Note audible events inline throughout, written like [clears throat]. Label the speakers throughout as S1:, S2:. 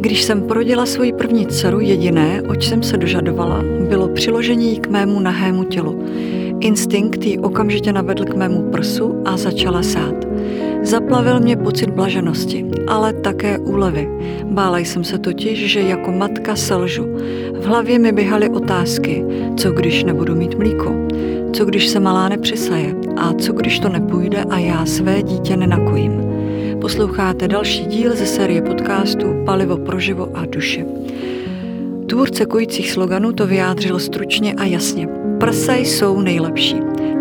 S1: Když jsem porodila svoji první dceru, jediné, oč jsem se dožadovala, bylo přiložení k mému nahému tělu. Instinkt ji okamžitě navedl k mému prsu a začala sát. Zaplavil mě pocit blaženosti, ale také úlevy. Bála jsem se totiž, že jako matka selžu. V hlavě mi běhaly otázky, co když nebudu mít mlíko, co když se malá nepřisaje a co když to nepůjde a já své dítě nenakojím. Posloucháte další díl ze série podcastů Palivo pro živo a duše. Tvůrce kojících sloganů to vyjádřil stručně a jasně. Prsa jsou nejlepší.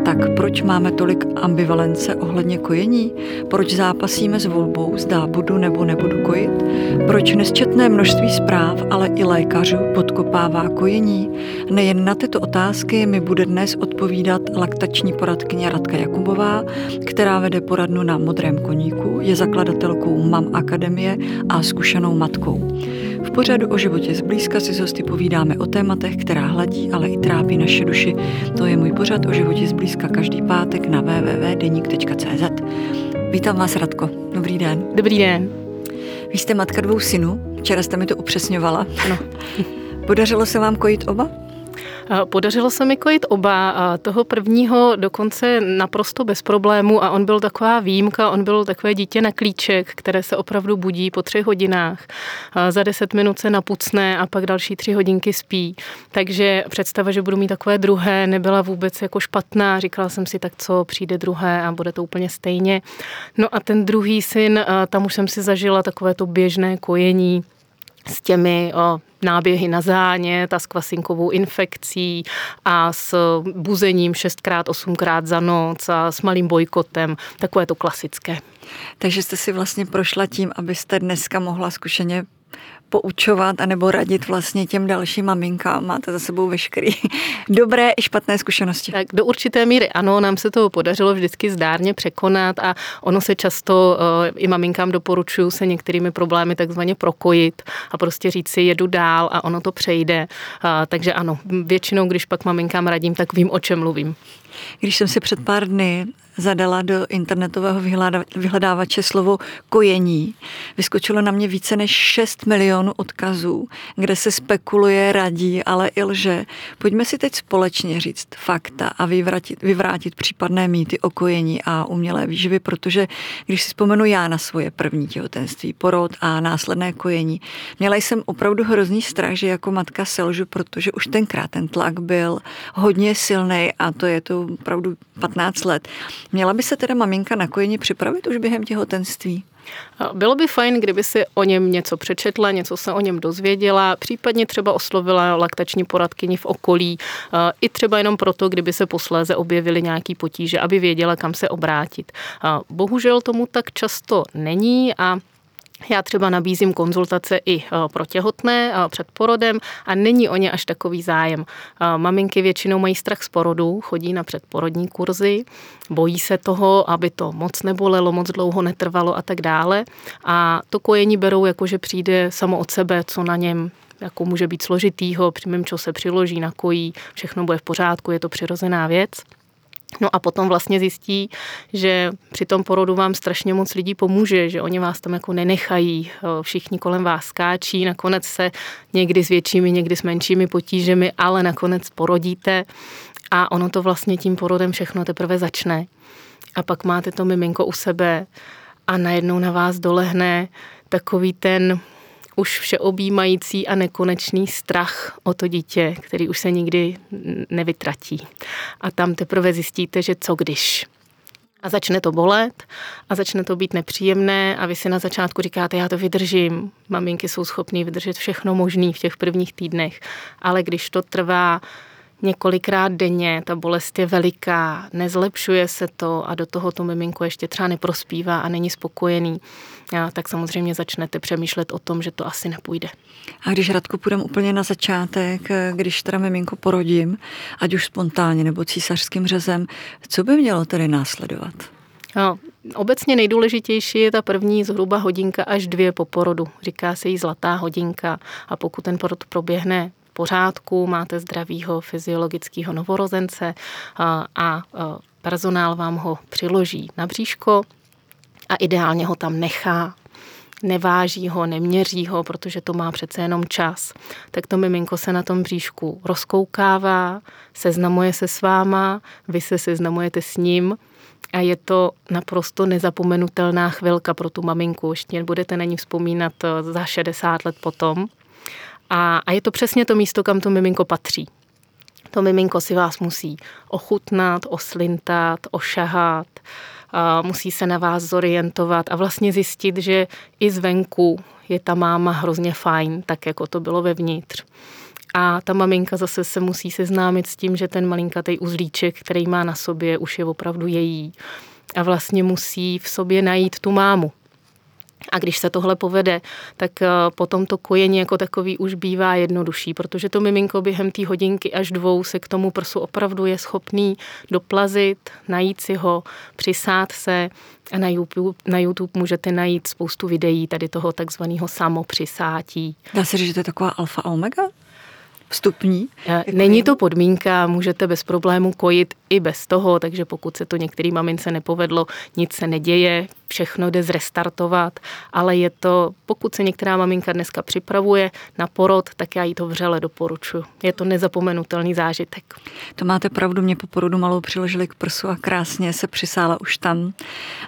S1: Tak proč máme tolik ambivalence ohledně kojení? Proč zápasíme s volbou, zdá budu nebo nebudu kojit? Proč nesčetné množství zpráv, ale i lékařů podkopává kojení? Nejen na tyto otázky mi bude dnes odpovídat laktační poradkyně Radka Jakubová, která vede poradnu na Modrém koníku, je zakladatelkou MAM Akademie a zkušenou matkou. V pořadu o životě zblízka si s hosty povídáme o tématech, která hladí, ale i trápí naše duši. To je můj pořad o životě zblízka každý pátek na www.denik.cz. Vítám vás, Radko. Dobrý den.
S2: Dobrý den.
S1: Vy jste matka dvou synů, včera jste mi to upřesňovala.
S2: Ano. [laughs]
S1: Podařilo se vám kojit oba?
S2: Podařilo se mi kojit oba toho prvního dokonce naprosto bez problému a on byl taková výjimka, on byl takové dítě na klíček, které se opravdu budí po třech hodinách. Za deset minut se napucne a pak další tři hodinky spí. Takže představa, že budu mít takové druhé, nebyla vůbec jako špatná. Říkala jsem si, tak co, přijde druhé a bude to úplně stejně. No a ten druhý syn, tam už jsem si zažila takové to běžné kojení, s těmi o, náběhy na zánět a s kvasinkovou infekcí a s buzením šestkrát, osmkrát za noc a s malým bojkotem. Takové to klasické.
S1: Takže jste si vlastně prošla tím, abyste dneska mohla zkušeně poučovat anebo radit vlastně těm dalším maminkám. Máte za sebou veškeré [laughs] dobré i špatné zkušenosti.
S2: Tak do určité míry ano, nám se to podařilo vždycky zdárně překonat a ono se často uh, i maminkám doporučuju se některými problémy takzvaně prokojit a prostě říct si jedu dál a ono to přejde. Uh, takže ano, většinou, když pak maminkám radím, tak vím, o čem mluvím.
S1: Když jsem si před pár dny zadala do internetového vyhledávače slovo kojení. Vyskočilo na mě více než 6 milionů odkazů, kde se spekuluje, radí, ale i lže. Pojďme si teď společně říct fakta a vyvrátit, vyvrátit případné mýty o kojení a umělé výživy, protože když si vzpomenu já na svoje první těhotenství, porod a následné kojení, měla jsem opravdu hrozný strach, že jako matka selžu, protože už tenkrát ten tlak byl hodně silný a to je to opravdu 15 let. Měla by se teda maminka na kojení připravit už během těhotenství?
S2: Bylo by fajn, kdyby si o něm něco přečetla, něco se o něm dozvěděla, případně třeba oslovila laktační poradkyni v okolí, i třeba jenom proto, kdyby se posléze objevily nějaký potíže, aby věděla, kam se obrátit. Bohužel tomu tak často není a já třeba nabízím konzultace i eh, pro těhotné eh, před porodem a není o ně až takový zájem. Eh, maminky většinou mají strach z porodu, chodí na předporodní kurzy, bojí se toho, aby to moc nebolelo, moc dlouho netrvalo a tak dále. A to kojení berou jako, že přijde samo od sebe, co na něm jako může být složitýho, při mém, čo se přiloží, nakojí, všechno bude v pořádku, je to přirozená věc. No a potom vlastně zjistí, že při tom porodu vám strašně moc lidí pomůže, že oni vás tam jako nenechají, všichni kolem vás skáčí, nakonec se někdy s většími, někdy s menšími potížemi, ale nakonec porodíte a ono to vlastně tím porodem všechno teprve začne. A pak máte to miminko u sebe a najednou na vás dolehne takový ten už všeobjímající a nekonečný strach o to dítě, který už se nikdy nevytratí. A tam teprve zjistíte, že co když. A začne to bolet a začne to být nepříjemné a vy si na začátku říkáte, já to vydržím. Maminky jsou schopné vydržet všechno možné v těch prvních týdnech, ale když to trvá několikrát denně, ta bolest je veliká, nezlepšuje se to a do toho to miminko ještě třeba neprospívá a není spokojený, tak samozřejmě začnete přemýšlet o tom, že to asi nepůjde.
S1: A když Radku půjdeme úplně na začátek, když teda miminko porodím, ať už spontánně nebo císařským řezem, co by mělo tedy následovat?
S2: No, obecně nejdůležitější je ta první zhruba hodinka až dvě po porodu. Říká se jí zlatá hodinka a pokud ten porod proběhne pořádku, máte zdravýho fyziologického novorozence a, a personál vám ho přiloží na bříško a ideálně ho tam nechá neváží ho, neměří ho, protože to má přece jenom čas, tak to miminko se na tom bříšku rozkoukává, seznamuje se s váma, vy se seznamujete s ním a je to naprosto nezapomenutelná chvilka pro tu maminku. Ještě budete na ní vzpomínat eh, za 60 let potom. A, a je to přesně to místo, kam to miminko patří. To miminko si vás musí ochutnat, oslintat, ošahat, a musí se na vás zorientovat a vlastně zjistit, že i zvenku je ta máma hrozně fajn, tak jako to bylo vevnitř. A ta maminka zase se musí seznámit s tím, že ten malinkatý uzlíček, který má na sobě, už je opravdu její. A vlastně musí v sobě najít tu mámu. A když se tohle povede, tak eh, potom to kojení jako takový už bývá jednodušší, protože to miminko během té hodinky až dvou se k tomu prsu opravdu je schopný doplazit, najít si ho, přisát se a na YouTube, na YouTube můžete najít spoustu videí tady toho takzvaného samopřisátí.
S1: Dá se říct, že to je taková alfa omega? vstupní?
S2: Není to podmínka, můžete bez problému kojit i bez toho, takže pokud se to některý mamince nepovedlo, nic se neděje, všechno jde zrestartovat, ale je to, pokud se některá maminka dneska připravuje na porod, tak já jí to vřele doporučuji. Je to nezapomenutelný zážitek.
S1: To máte pravdu, mě po porodu malou přiložili k prsu a krásně se přisála už tam.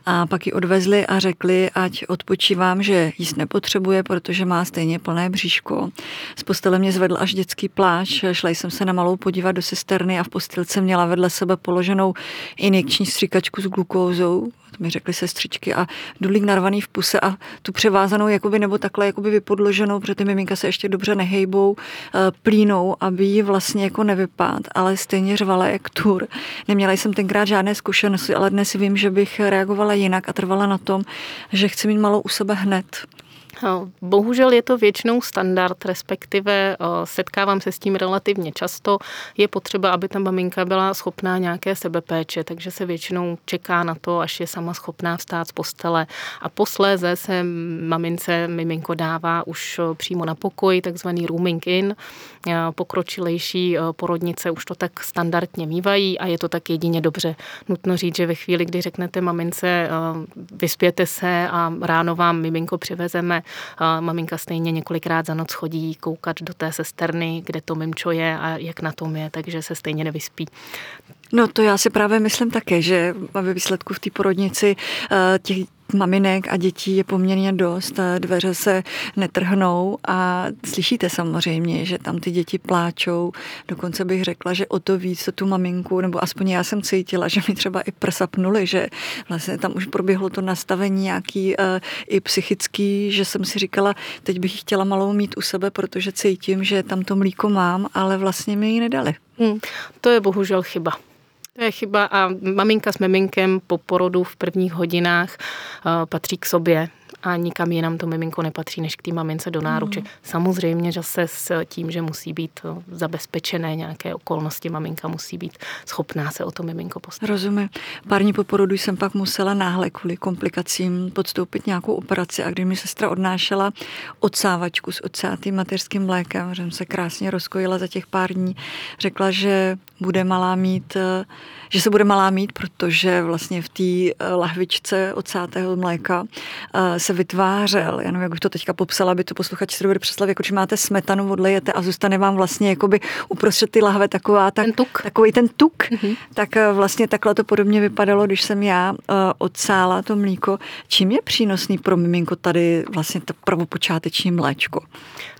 S1: A pak ji odvezli a řekli, ať odpočívám, že jíst nepotřebuje, protože má stejně plné bříško. Z postele mě zvedl až dětský pláč, šla jsem se na malou podívat do sesterny a v postilce měla vedle sebe položenou injekční stříkačku s glukózou, to mi řekly sestřičky, a dulík narvaný v puse a tu převázanou jakoby, nebo takhle jakoby vypodloženou, protože ty miminka se ještě dobře nehejbou, eh, plínou, aby ji vlastně jako nevypad, ale stejně řvala jak tur. Neměla jsem tenkrát žádné zkušenosti, ale dnes vím, že bych reagovala jinak a trvala na tom, že chci mít malou u sebe hned.
S2: Bohužel je to většinou standard, respektive setkávám se s tím relativně často. Je potřeba, aby ta maminka byla schopná nějaké sebepéče, takže se většinou čeká na to, až je sama schopná vstát z postele a posléze se mamince miminko dává už přímo na pokoj, takzvaný rooming in. Pokročilejší porodnice už to tak standardně mývají a je to tak jedině dobře. Nutno říct, že ve chvíli, kdy řeknete mamince, vyspěte se a ráno vám miminko přivezeme, maminka stejně několikrát za noc chodí koukat do té sesterny, kde to mimčo je a jak na tom je, takže se stejně nevyspí.
S1: No to já si právě myslím také, že ve výsledku v té porodnici eh, těch maminek a dětí je poměrně dost, dveře se netrhnou a slyšíte samozřejmě, že tam ty děti pláčou. Dokonce bych řekla, že o to víc to tu maminku, nebo aspoň já jsem cítila, že mi třeba i prsa pnuli, že vlastně tam už proběhlo to nastavení nějaký uh, i psychický, že jsem si říkala, teď bych chtěla malou mít u sebe, protože cítím, že tam to mlíko mám, ale vlastně mi ji nedali. Hmm,
S2: to je bohužel chyba. To je chyba a maminka s miminkem po porodu v prvních hodinách uh, patří k sobě a nikam jinam to miminko nepatří, než k té mamince do náruče. Mm. Samozřejmě, že se s tím, že musí být uh, zabezpečené nějaké okolnosti, maminka musí být schopná se o to miminko postarat.
S1: Rozumím. Pár dní po porodu jsem pak musela náhle kvůli komplikacím podstoupit nějakou operaci a když mi sestra odnášela odsávačku s odsátým mateřským mlékem, že jsem se krásně rozkojila za těch pár dní, řekla, že bude malá mít, eh, že se bude malá mít, protože vlastně v té eh, lahvičce odsátého mléka eh, se vytvářel, já nevím, jak bych to teďka popsala, aby to posluchači si dobře představit, jako když máte smetanu, odlejete a zůstane vám vlastně jakoby uprostřed ty lahve taková, tak, ten tuk. takový ten tuk, mm-hmm. tak vlastně takhle to podobně vypadalo, když jsem já odsála to mlíko. Čím je přínosný pro miminko tady vlastně to prvopočáteční mléčko?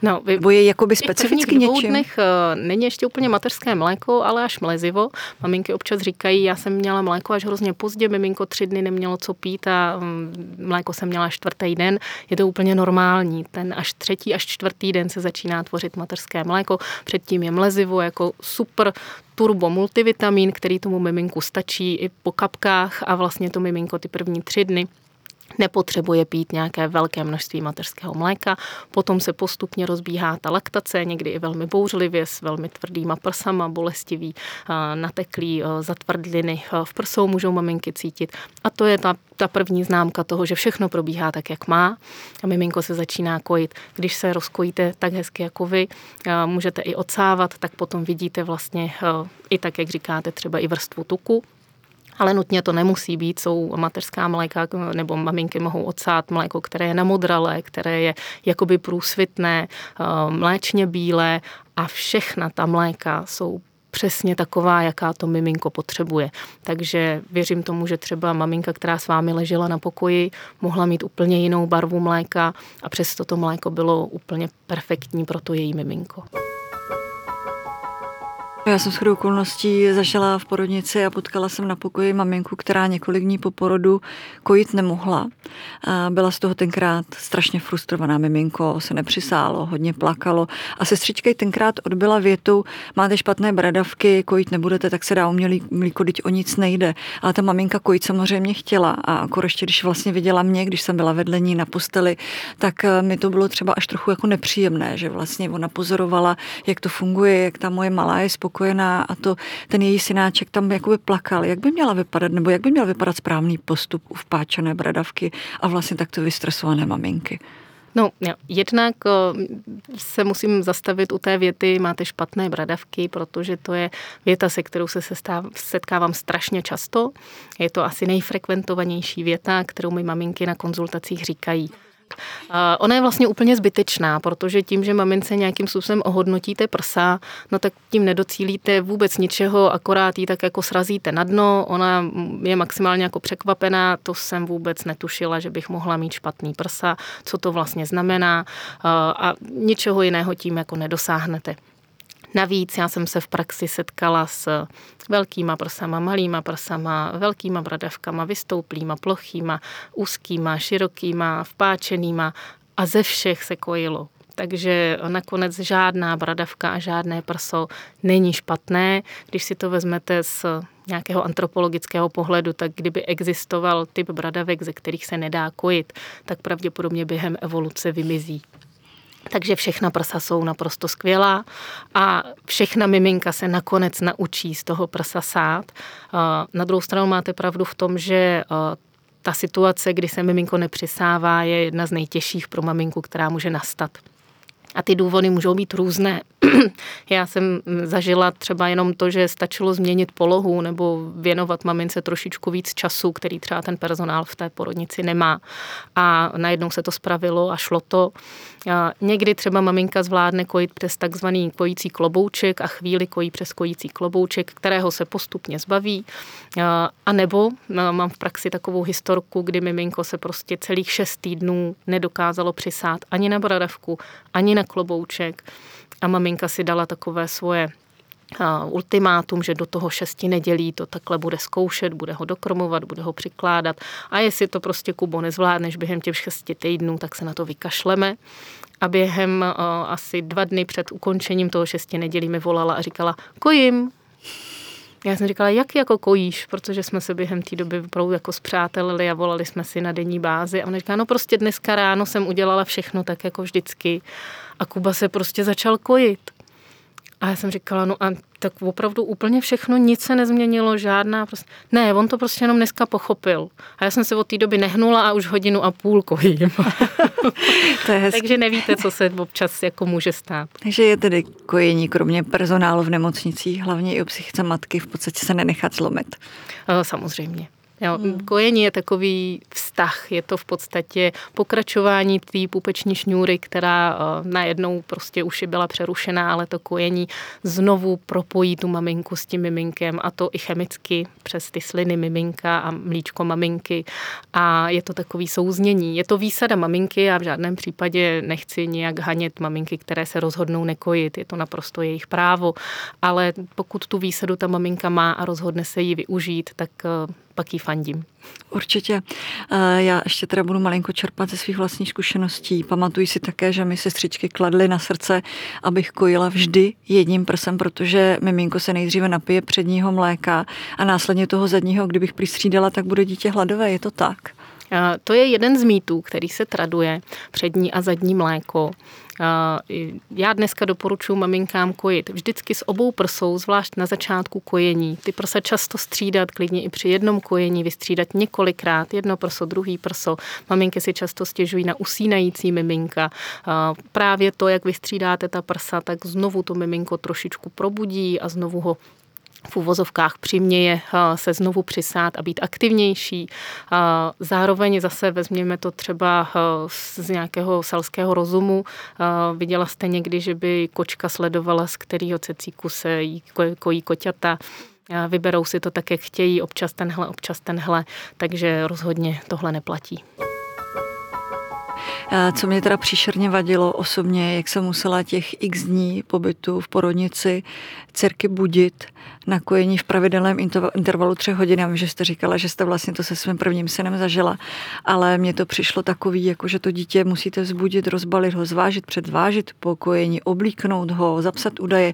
S1: No, vy, Bo je jakoby specificky něčím?
S2: dnech není ještě úplně mateřské mléko, ale až mlezivo. Maminky občas říkají, já jsem měla mléko až hrozně pozdě, miminko tři dny nemělo co pít a mm, mléko jsem měla čtvrtý den. Je to úplně normální. Ten až třetí, až čtvrtý den se začíná tvořit mateřské mléko. Předtím je mlezivo jako super turbo multivitamin, který tomu miminku stačí i po kapkách a vlastně to miminko ty první tři dny nepotřebuje pít nějaké velké množství mateřského mléka, potom se postupně rozbíhá ta laktace, někdy i velmi bouřlivě, s velmi tvrdýma prsama, bolestivý, nateklý zatvrdliny v prsou můžou maminky cítit. A to je ta, ta první známka toho, že všechno probíhá tak, jak má a miminko se začíná kojit. Když se rozkojíte tak hezky jako vy, můžete i odsávat, tak potom vidíte vlastně i tak, jak říkáte, třeba i vrstvu tuku, ale nutně to nemusí být. Jsou mateřská mléka nebo maminky mohou odsát mléko, které je namodralé, které je jakoby průsvitné, eh, mléčně bílé a všechna ta mléka jsou přesně taková, jaká to miminko potřebuje. Takže věřím tomu, že třeba maminka, která s vámi ležela na pokoji, mohla mít úplně jinou barvu mléka a přesto to mléko bylo úplně perfektní pro to její miminko.
S1: Já jsem shodou okolností zažila v porodnici a potkala jsem na pokoji maminku, která několik dní po porodu kojit nemohla. Byla z toho tenkrát strašně frustrovaná. Miminko se nepřisálo, hodně plakalo a sestřička ji tenkrát odbyla větou, máte špatné bradavky, kojit nebudete, tak se dá umělý mlíko, teď o nic nejde. Ale ta maminka kojit samozřejmě chtěla a akor ještě, když vlastně viděla mě, když jsem byla vedle ní na posteli, tak eh, mi to bylo třeba až trochu jako nepříjemné, že vlastně ona pozorovala, jak to funguje, jak ta moje malá je spokojená spokojená a to ten její synáček tam jakoby plakal. Jak by měla vypadat, nebo jak by měl vypadat správný postup u vpáčené bradavky a vlastně takto vystresované maminky?
S2: No, jednak se musím zastavit u té věty, máte špatné bradavky, protože to je věta, se kterou se setkávám strašně často. Je to asi nejfrekventovanější věta, kterou mi maminky na konzultacích říkají. Ona je vlastně úplně zbytečná, protože tím, že mamince nějakým způsobem ohodnotíte prsa, no tak tím nedocílíte vůbec ničeho, akorát ji tak jako srazíte na dno, ona je maximálně jako překvapená, to jsem vůbec netušila, že bych mohla mít špatný prsa, co to vlastně znamená a ničeho jiného tím jako nedosáhnete. Navíc já jsem se v praxi setkala s velkýma prsama, malýma prsama, velkýma bradavkama, vystouplýma, plochýma, úzkýma, širokýma, vpáčenýma a ze všech se kojilo. Takže nakonec žádná bradavka a žádné prso není špatné. Když si to vezmete z nějakého antropologického pohledu, tak kdyby existoval typ bradavek, ze kterých se nedá kojit, tak pravděpodobně během evoluce vymizí. Takže všechna prsa jsou naprosto skvělá a všechna miminka se nakonec naučí z toho prsa sát. Na druhou stranu máte pravdu v tom, že ta situace, kdy se miminko nepřisává, je jedna z nejtěžších pro maminku, která může nastat. A ty důvody můžou být různé. [clears throat] Já jsem zažila třeba jenom to, že stačilo změnit polohu nebo věnovat mamince trošičku víc času, který třeba ten personál v té porodnici nemá. A najednou se to spravilo a šlo to. A někdy třeba maminka zvládne kojit přes takzvaný kojící klobouček a chvíli kojí přes kojící klobouček, kterého se postupně zbaví. A nebo mám v praxi takovou historku, kdy miminko se prostě celých šest týdnů nedokázalo přisát ani na bradavku, ani na klobouček a maminka si dala takové svoje ultimátum, že do toho šesti nedělí to takhle bude zkoušet, bude ho dokrmovat, bude ho přikládat a jestli to prostě Kubo nezvládneš během těch šesti týdnů, tak se na to vykašleme. A během uh, asi dva dny před ukončením toho šesti nedělí mi volala a říkala, kojím, já jsem říkala, jak jako kojíš, protože jsme se během té doby opravdu jako zpřátelili a volali jsme si na denní bázi. A ona říká, no prostě dneska ráno jsem udělala všechno tak jako vždycky. A Kuba se prostě začal kojit. A já jsem říkala, no a tak opravdu úplně všechno, nic se nezměnilo, žádná prostě... Ne, on to prostě jenom dneska pochopil. A já jsem se od té doby nehnula a už hodinu a půl kojím. [laughs] to je Takže nevíte, co se občas jako může stát.
S1: Takže je tedy kojení, kromě personálu v nemocnicích, hlavně i o psychice matky, v podstatě se nenechat zlomit.
S2: Samozřejmě. Jo, hmm. Kojení je takový vztah, je to v podstatě pokračování té pupeční šňůry, která uh, najednou prostě už je byla přerušená, ale to kojení znovu propojí tu maminku s tím miminkem a to i chemicky přes ty sliny miminka a mlíčko maminky a je to takový souznění. Je to výsada maminky a v žádném případě nechci nějak hanět maminky, které se rozhodnou nekojit, je to naprosto jejich právo, ale pokud tu výsadu ta maminka má a rozhodne se ji využít, tak uh, pak jí fandím.
S1: Určitě. Eh, já ještě teda budu malinko čerpat ze svých vlastních zkušeností. Pamatuji si také, že mi sestřičky kladly na srdce, abych kojila vždy jedním prsem, protože miminko se nejdříve napije předního mléka a následně toho zadního, kdybych přistřídala, tak bude dítě hladové. Je to tak?
S2: To je jeden z mýtů, který se traduje, přední a zadní mléko. Já dneska doporučuji maminkám kojit vždycky s obou prsou, zvlášť na začátku kojení. Ty prsa často střídat, klidně i při jednom kojení, vystřídat několikrát, jedno prso, druhý prso. Maminky si často stěžují na usínající miminka. Právě to, jak vystřídáte ta prsa, tak znovu to miminko trošičku probudí a znovu ho v uvozovkách přiměje se znovu přisát a být aktivnější. Zároveň zase vezměme to třeba z nějakého selského rozumu. Viděla jste někdy, že by kočka sledovala, z kterého cecíku se jí kojí koťata. Vyberou si to tak, jak chtějí, občas tenhle, občas tenhle, takže rozhodně tohle neplatí.
S1: Co mě teda příšerně vadilo osobně, jak jsem musela těch x dní pobytu v porodnici dcerky budit na kojení v pravidelném intervalu třech hodin. Já vím, že jste říkala, že jste vlastně to se svým prvním synem zažila, ale mně to přišlo takový, jako že to dítě musíte vzbudit, rozbalit ho, zvážit, předvážit pokojení, oblíknout ho, zapsat údaje.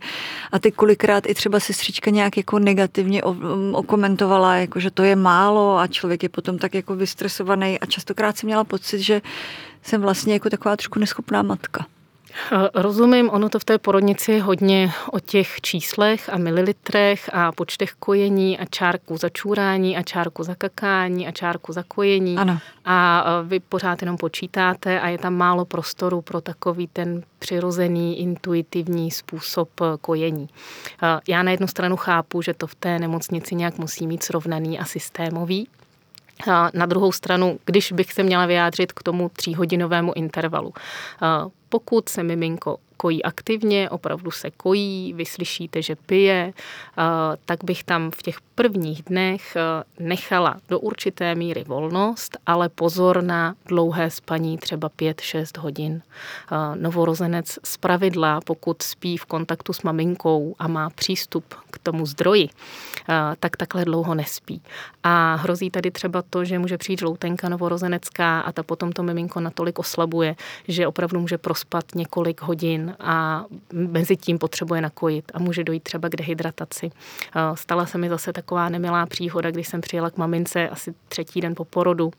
S1: A ty kolikrát i třeba sestřička nějak jako negativně okomentovala, jako že to je málo a člověk je potom tak jako vystresovaný a častokrát jsem měla pocit, že jsem vlastně jako taková trošku neschopná matka.
S2: Eh, rozumím, ono to v té porodnici je hodně o těch číslech a mililitrech a počtech kojení a čárku za čůrání a čárku za kakání a čárku za kojení.
S1: Ano.
S2: A eh, vy pořád jenom počítáte a je tam málo prostoru pro takový ten přirozený, intuitivní způsob eh, kojení. Já na jednu stranu chápu, že to v té nemocnici nějak musí mít srovnaný a systémový, na druhou stranu, když bych se měla vyjádřit k tomu tříhodinovému intervalu, pokud se miminko kojí aktivně, opravdu se kojí, vyslyšíte, že pije, tak bych tam v těch prvních dnech nechala do určité míry volnost, ale pozor na dlouhé spaní, třeba 5-6 hodin. Novorozenec z pravidla, pokud spí v kontaktu s maminkou a má přístup k tomu zdroji, tak takhle dlouho nespí. A hrozí tady třeba to, že může přijít žloutenka novorozenecká a ta potom to miminko natolik oslabuje, že opravdu může prospat několik hodin a mezi tím potřebuje nakojit a může dojít třeba k dehydrataci. Stala se mi zase taková nemilá příhoda, když jsem přijela k mamince asi třetí den po porodu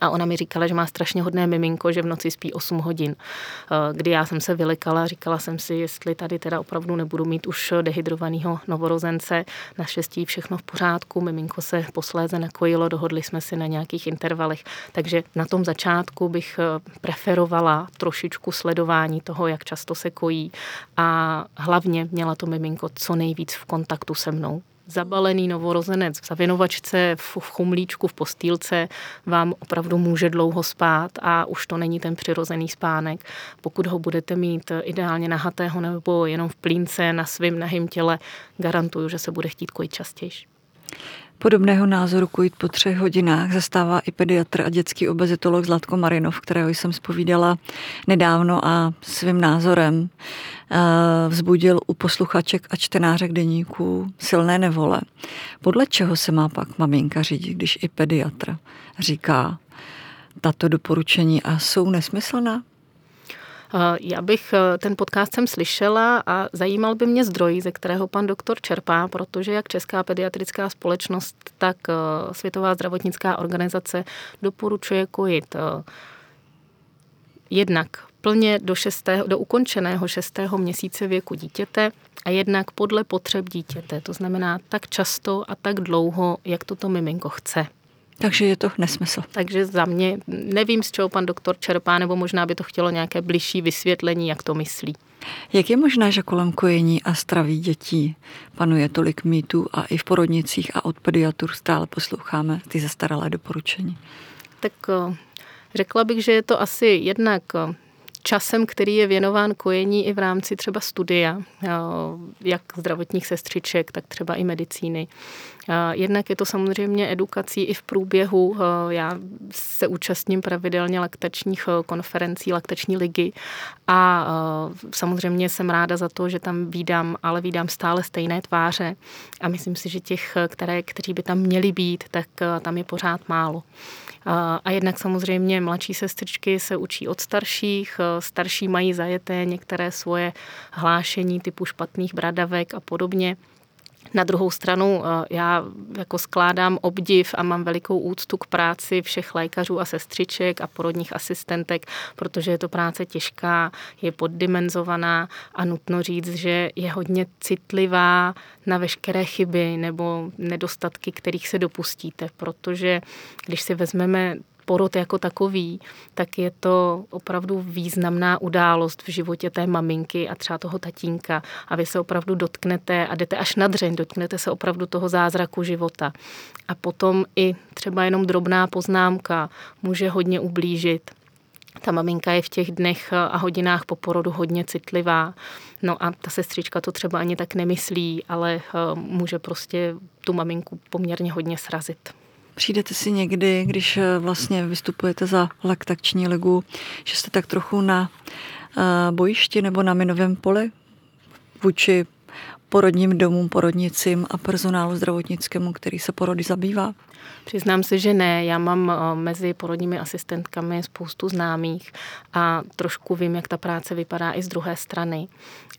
S2: a ona mi říkala, že má strašně hodné miminko, že v noci spí 8 hodin. Eh, kdy já jsem se vylekala, říkala jsem si, jestli tady teda opravdu nebudu mít už dehydrovaného novorozence. Naštěstí všechno v pořádku, miminko se posléze nakojilo, dohodli jsme si na nějakých intervalech. Takže na tom začátku bych eh, preferovala trošičku sledování toho, jak často se kojí a hlavně měla to miminko co nejvíc v kontaktu se mnou zabalený novorozenec v zavinovačce, v chumlíčku, v postýlce vám opravdu může dlouho spát a už to není ten přirozený spánek. Pokud ho budete mít ideálně nahatého nebo jenom v plínce na svém nahým těle, garantuju, že se bude chtít kojit častěji.
S1: Podobného názoru kojit po třech hodinách zastává i pediatr a dětský obezitolog Zlatko Marinov, kterého jsem spovídala nedávno a svým názorem eh, vzbudil u posluchaček a čtenářek deníků silné nevole. Podle čeho se má pak maminka řídit, když i pediatr říká tato doporučení a jsou nesmyslná?
S2: Eh, já bych eh, ten podcast jsem slyšela a zajímal by mě zdroj, ze kterého pan doktor čerpá, protože jak Česká pediatrická společnost, tak eh, Světová zdravotnická organizace doporučuje kojit jednak plně do, šestého, do ukončeného šestého měsíce věku dítěte a jednak podle potřeb dítěte. To znamená tak často a tak dlouho, jak toto miminko chce.
S1: Takže je to nesmysl.
S2: Takže za mě nevím, z čeho pan doktor čerpá, nebo možná by to chtělo nějaké bližší vysvětlení, jak to myslí.
S1: Jak je možné, že kolem kojení a zdraví dětí panuje tolik mýtů a i v porodnicích a od pediatur stále posloucháme ty zastaralé doporučení?
S2: Tak eh, řekla bych, že je to asi jednak eh, časem, který je věnován kojení i v rámci třeba studia, eh, jak zdravotních sestřiček, tak třeba i medicíny. Eh, jednak je to samozřejmě edukací i v průběhu. Eh, já se účastním pravidelně laktačních konferencí, laktační ligy a samozřejmě jsem ráda za to, že tam vídám, ale vídám stále stejné tváře a myslím si, že těch, které, kteří by tam měli být, tak tam je pořád málo. A jednak samozřejmě mladší sestřičky se učí od starších, starší mají zajeté některé svoje hlášení typu špatných bradavek a podobně. Na druhou stranu eh, já jako skládám obdiv a mám velikou úctu k práci všech lékařů a sestřiček a porodních asistentek, protože je to práce těžká, je poddimenzovaná a nutno říct, že je hodně citlivá na veškeré chyby nebo nedostatky, kterých se dopustíte, protože když si vezmeme porod jako takový, tak je to opravdu významná událost v životě té maminky a třeba toho tatínka a vy se opravdu dotknete a jdete až na dřeň, dotknete se opravdu toho zázraku života. A potom i třeba jenom drobná poznámka může hodně ublížit. Ta maminka je v těch dnech a hodinách po porodu hodně citlivá. No a ta sestřička to třeba ani tak nemyslí, ale eh, může prostě tu maminku poměrně hodně srazit.
S1: Přijdete si někdy, když eh, vlastně vystupujete za laktační ligu, že jste tak trochu na eh, bojišti nebo na minovém poli vůči porodním domům, porodnicím a personálu zdravotnickému, který se porody zabývá?
S2: Přiznám se, že ne. Já mám eh, mezi porodními asistentkami spoustu známých a trošku vím, jak ta práce vypadá i z druhé strany.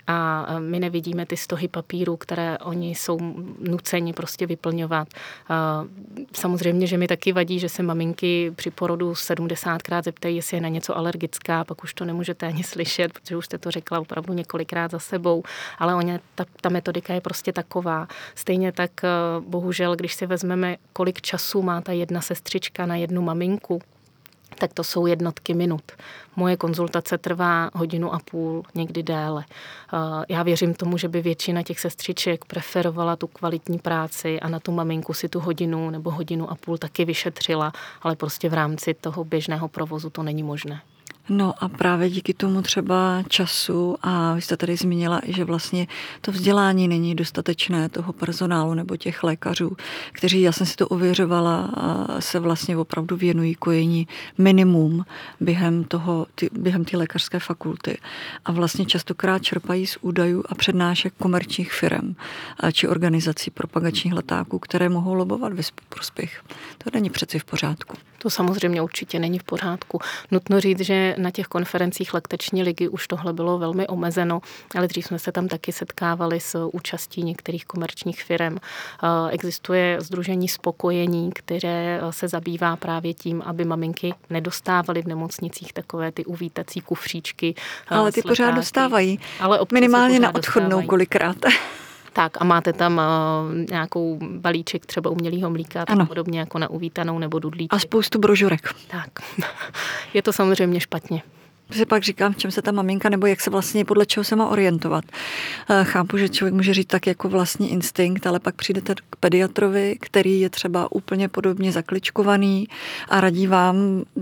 S2: A eh, my nevidíme ty stohy papíru, které oni jsou nuceni prostě vyplňovat. Eh, samozřejmě, že mi taky vadí, že se maminky při porodu 70krát zeptají, jestli je na něco alergická, pak už to nemůžete ani slyšet, protože už jste to řekla opravdu několikrát za sebou, ale oni, ta, ta metodika je prostě taková. Stejně tak bohužel, když si vezmeme, kolik času má ta jedna sestřička na jednu maminku, tak to jsou jednotky minut. Moje konzultace trvá hodinu a půl, někdy déle. Já věřím tomu, že by většina těch sestřiček preferovala tu kvalitní práci a na tu maminku si tu hodinu nebo hodinu a půl taky vyšetřila, ale prostě v rámci toho běžného provozu to není možné.
S1: No a právě díky tomu třeba času a vy jste tady zmínila, že vlastně to vzdělání není dostatečné toho personálu nebo těch lékařů, kteří, já jsem si to ověřovala, se vlastně opravdu věnují kojení minimum během toho, ty, během té lékařské fakulty a vlastně častokrát čerpají z údajů a přednášek komerčních firm či organizací propagačních letáků, které mohou lobovat ve prospěch. To není přeci v pořádku.
S2: To samozřejmě určitě není v pořádku. Nutno říct, že na těch konferencích lekteční ligy už tohle bylo velmi omezeno, ale dřív jsme se tam taky setkávali s účastí některých komerčních firm. Existuje Združení spokojení, které se zabývá právě tím, aby maminky nedostávaly v nemocnicích takové ty uvítací kufříčky.
S1: Ale ty pořád dostávají. Ale minimálně na odchodnou dostávají. kolikrát. [laughs]
S2: Tak a máte tam uh, nějakou balíček třeba umělého mlíka, tak podobně jako na uvítanou nebo dudlíček.
S1: A spoustu brožurek.
S2: Tak. [laughs] Je to samozřejmě špatně
S1: si pak říkám, v čem se ta maminka, nebo jak se vlastně, podle čeho se má orientovat. Eh, chápu, že člověk může říct tak jako vlastní instinkt, ale pak přijdete k pediatrovi, který je třeba úplně podobně zakličkovaný a radí vám,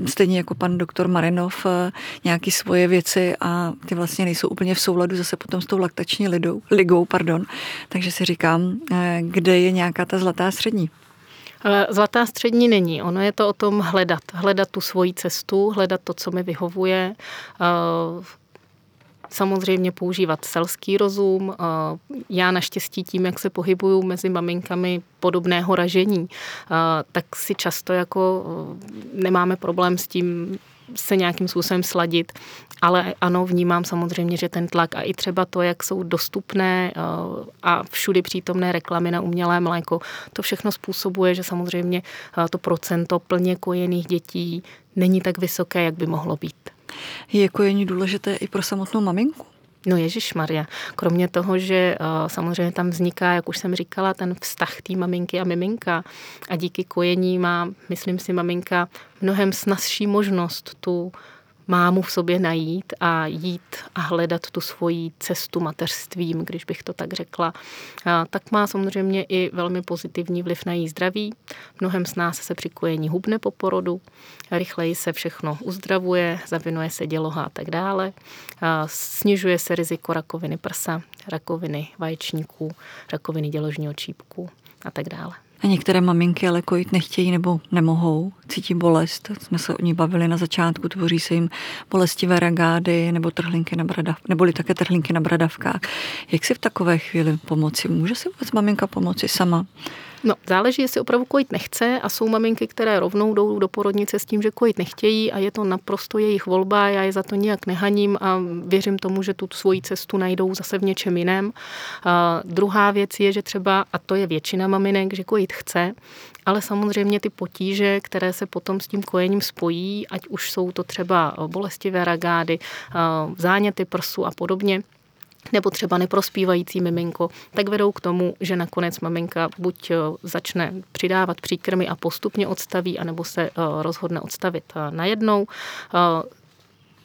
S1: stejně jako pan doktor Marinov, eh, nějaké svoje věci a ty vlastně nejsou úplně v souladu zase potom s tou laktační lidou, ligou. Pardon. Takže si říkám, eh, kde je nějaká ta zlatá střední.
S2: Zlatá střední není. Ono je to o tom hledat. Hledat tu svoji cestu, hledat to, co mi vyhovuje. Samozřejmě používat selský rozum. Já naštěstí tím, jak se pohybuju mezi maminkami podobného ražení, tak si často jako nemáme problém s tím se nějakým způsobem sladit. Ale ano, vnímám samozřejmě, že ten tlak a i třeba to, jak jsou dostupné eh, a všudy přítomné reklamy na umělé mléko, to všechno způsobuje, že samozřejmě eh, to procento plně kojených dětí není tak vysoké, jak by mohlo být.
S1: Je kojení důležité i pro samotnou maminku?
S2: No Ježíš Maria. Kromě toho, že uh, samozřejmě tam vzniká, jak už jsem říkala, ten vztah té maminky a miminka a díky kojení má, myslím si, maminka mnohem snazší možnost tu mámu v sobě najít a jít a hledat tu svoji cestu mateřstvím, když bych to tak řekla, tak má samozřejmě i velmi pozitivní vliv na její zdraví. Mnohem s nás se při kojení hubne po porodu, rychleji se všechno uzdravuje, zavinuje se děloha a tak dále. Snižuje se riziko rakoviny prsa, rakoviny vaječníků, rakoviny děložního čípku a tak dále.
S1: A některé maminky ale kojit nechtějí nebo nemohou, cítí bolest. Jsme se o ní bavili na začátku, tvoří se jim bolestivé ragády nebo trhlinky na bradav, neboli také trhlinky na bradavkách. Jak si v takové chvíli pomoci? Může si vůbec maminka pomoci sama?
S2: No, záleží, jestli opravdu kojit nechce a jsou maminky, které rovnou jdou do porodnice s tím, že kojit nechtějí a je to naprosto jejich volba, já je za to nijak nehaním a věřím tomu, že tu svoji cestu najdou zase v něčem jiném. A druhá věc je, že třeba, a to je většina maminek, že kojit chce, ale samozřejmě ty potíže, které se potom s tím kojením spojí, ať už jsou to třeba bolestivé ragády, záněty prsu a podobně, nebo třeba neprospívající miminko, tak vedou k tomu, že nakonec maminka buď začne přidávat příkrmy a postupně odstaví, anebo se rozhodne odstavit najednou.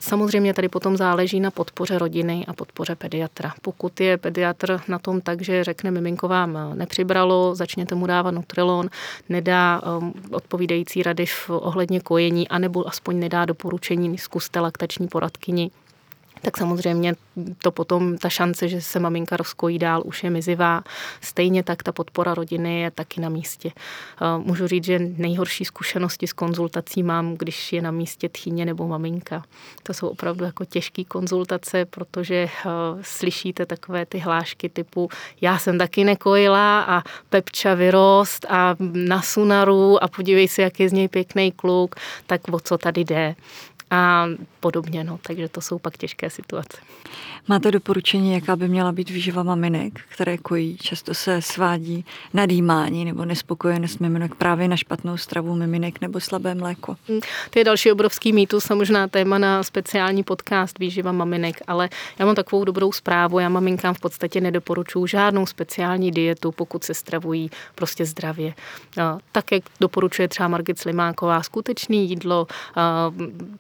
S2: Samozřejmě tady potom záleží na podpoře rodiny a podpoře pediatra. Pokud je pediatr na tom tak, že řekne miminko vám nepřibralo, začněte mu dávat Nutrilon, nedá odpovídající rady v ohledně kojení, anebo aspoň nedá doporučení, zkuste laktační poradkyni, tak samozřejmě to potom, ta šance, že se maminka rozkojí dál, už je mizivá. Stejně tak ta podpora rodiny je taky na místě. Můžu říct, že nejhorší zkušenosti s konzultací mám, když je na místě tchýně nebo maminka. To jsou opravdu jako těžké konzultace, protože slyšíte takové ty hlášky typu já jsem taky nekojila a Pepča vyrost a na Sunaru a podívej se, jak je z něj pěkný kluk, tak o co tady jde a podobně. No. Takže to jsou pak těžké situace.
S1: Máte doporučení, jaká by měla být výživa maminek, které kojí? Často se svádí nadýmání nebo nespokojenost miminek právě na špatnou stravu miminek nebo slabé mléko.
S2: Mm, to je další obrovský mýtus a možná téma na speciální podcast výživa maminek, ale já mám takovou dobrou zprávu. Já maminkám v podstatě nedoporučuji žádnou speciální dietu, pokud se stravují prostě zdravě. Tak, jak doporučuje třeba Margit Slimáková, skutečný jídlo,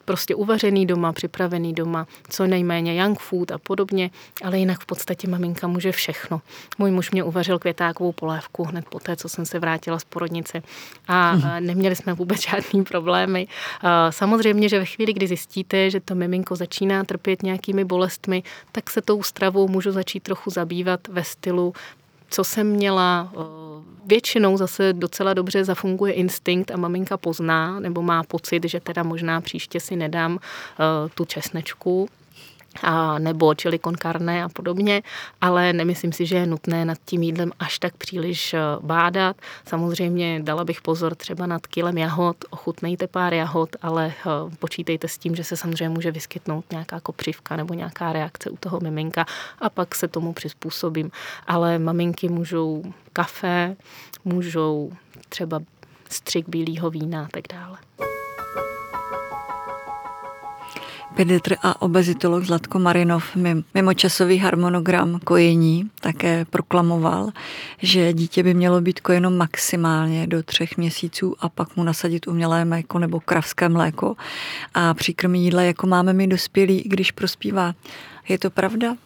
S2: prostě uvařený doma, připravený doma, co nejméně young food a podobně, ale jinak v podstatě maminka může všechno. Můj muž mě uvařil květákovou polévku hned po té, co jsem se vrátila z porodnice a hmm. neměli jsme vůbec žádný problémy. Samozřejmě, že ve chvíli, kdy zjistíte, že to miminko začíná trpět nějakými bolestmi, tak se tou stravou můžu začít trochu zabývat ve stylu co jsem měla, většinou zase docela dobře zafunguje instinkt a maminka pozná nebo má pocit, že teda možná příště si nedám tu česnečku, a nebo čili con carne a podobně, ale nemyslím si, že je nutné nad tím jídlem až tak příliš eh, bádat. Samozřejmě dala bych pozor třeba nad kilem jahod, ochutnejte pár jahod, ale eh, počítejte s tím, že se samozřejmě může vyskytnout nějaká kopřivka nebo nějaká reakce u toho miminka a pak se tomu přizpůsobím. Ale maminky můžou kafe, můžou třeba střik bílého vína a tak dále.
S1: Pediatr a obezitolog Zlatko Marinov mimo časový harmonogram kojení také proklamoval, že dítě by mělo být kojeno maximálně do třech měsíců a pak mu nasadit umělé mléko nebo kravské mléko a příkrmí jídle, jako máme my dospělí, když prospívá. Je to pravda?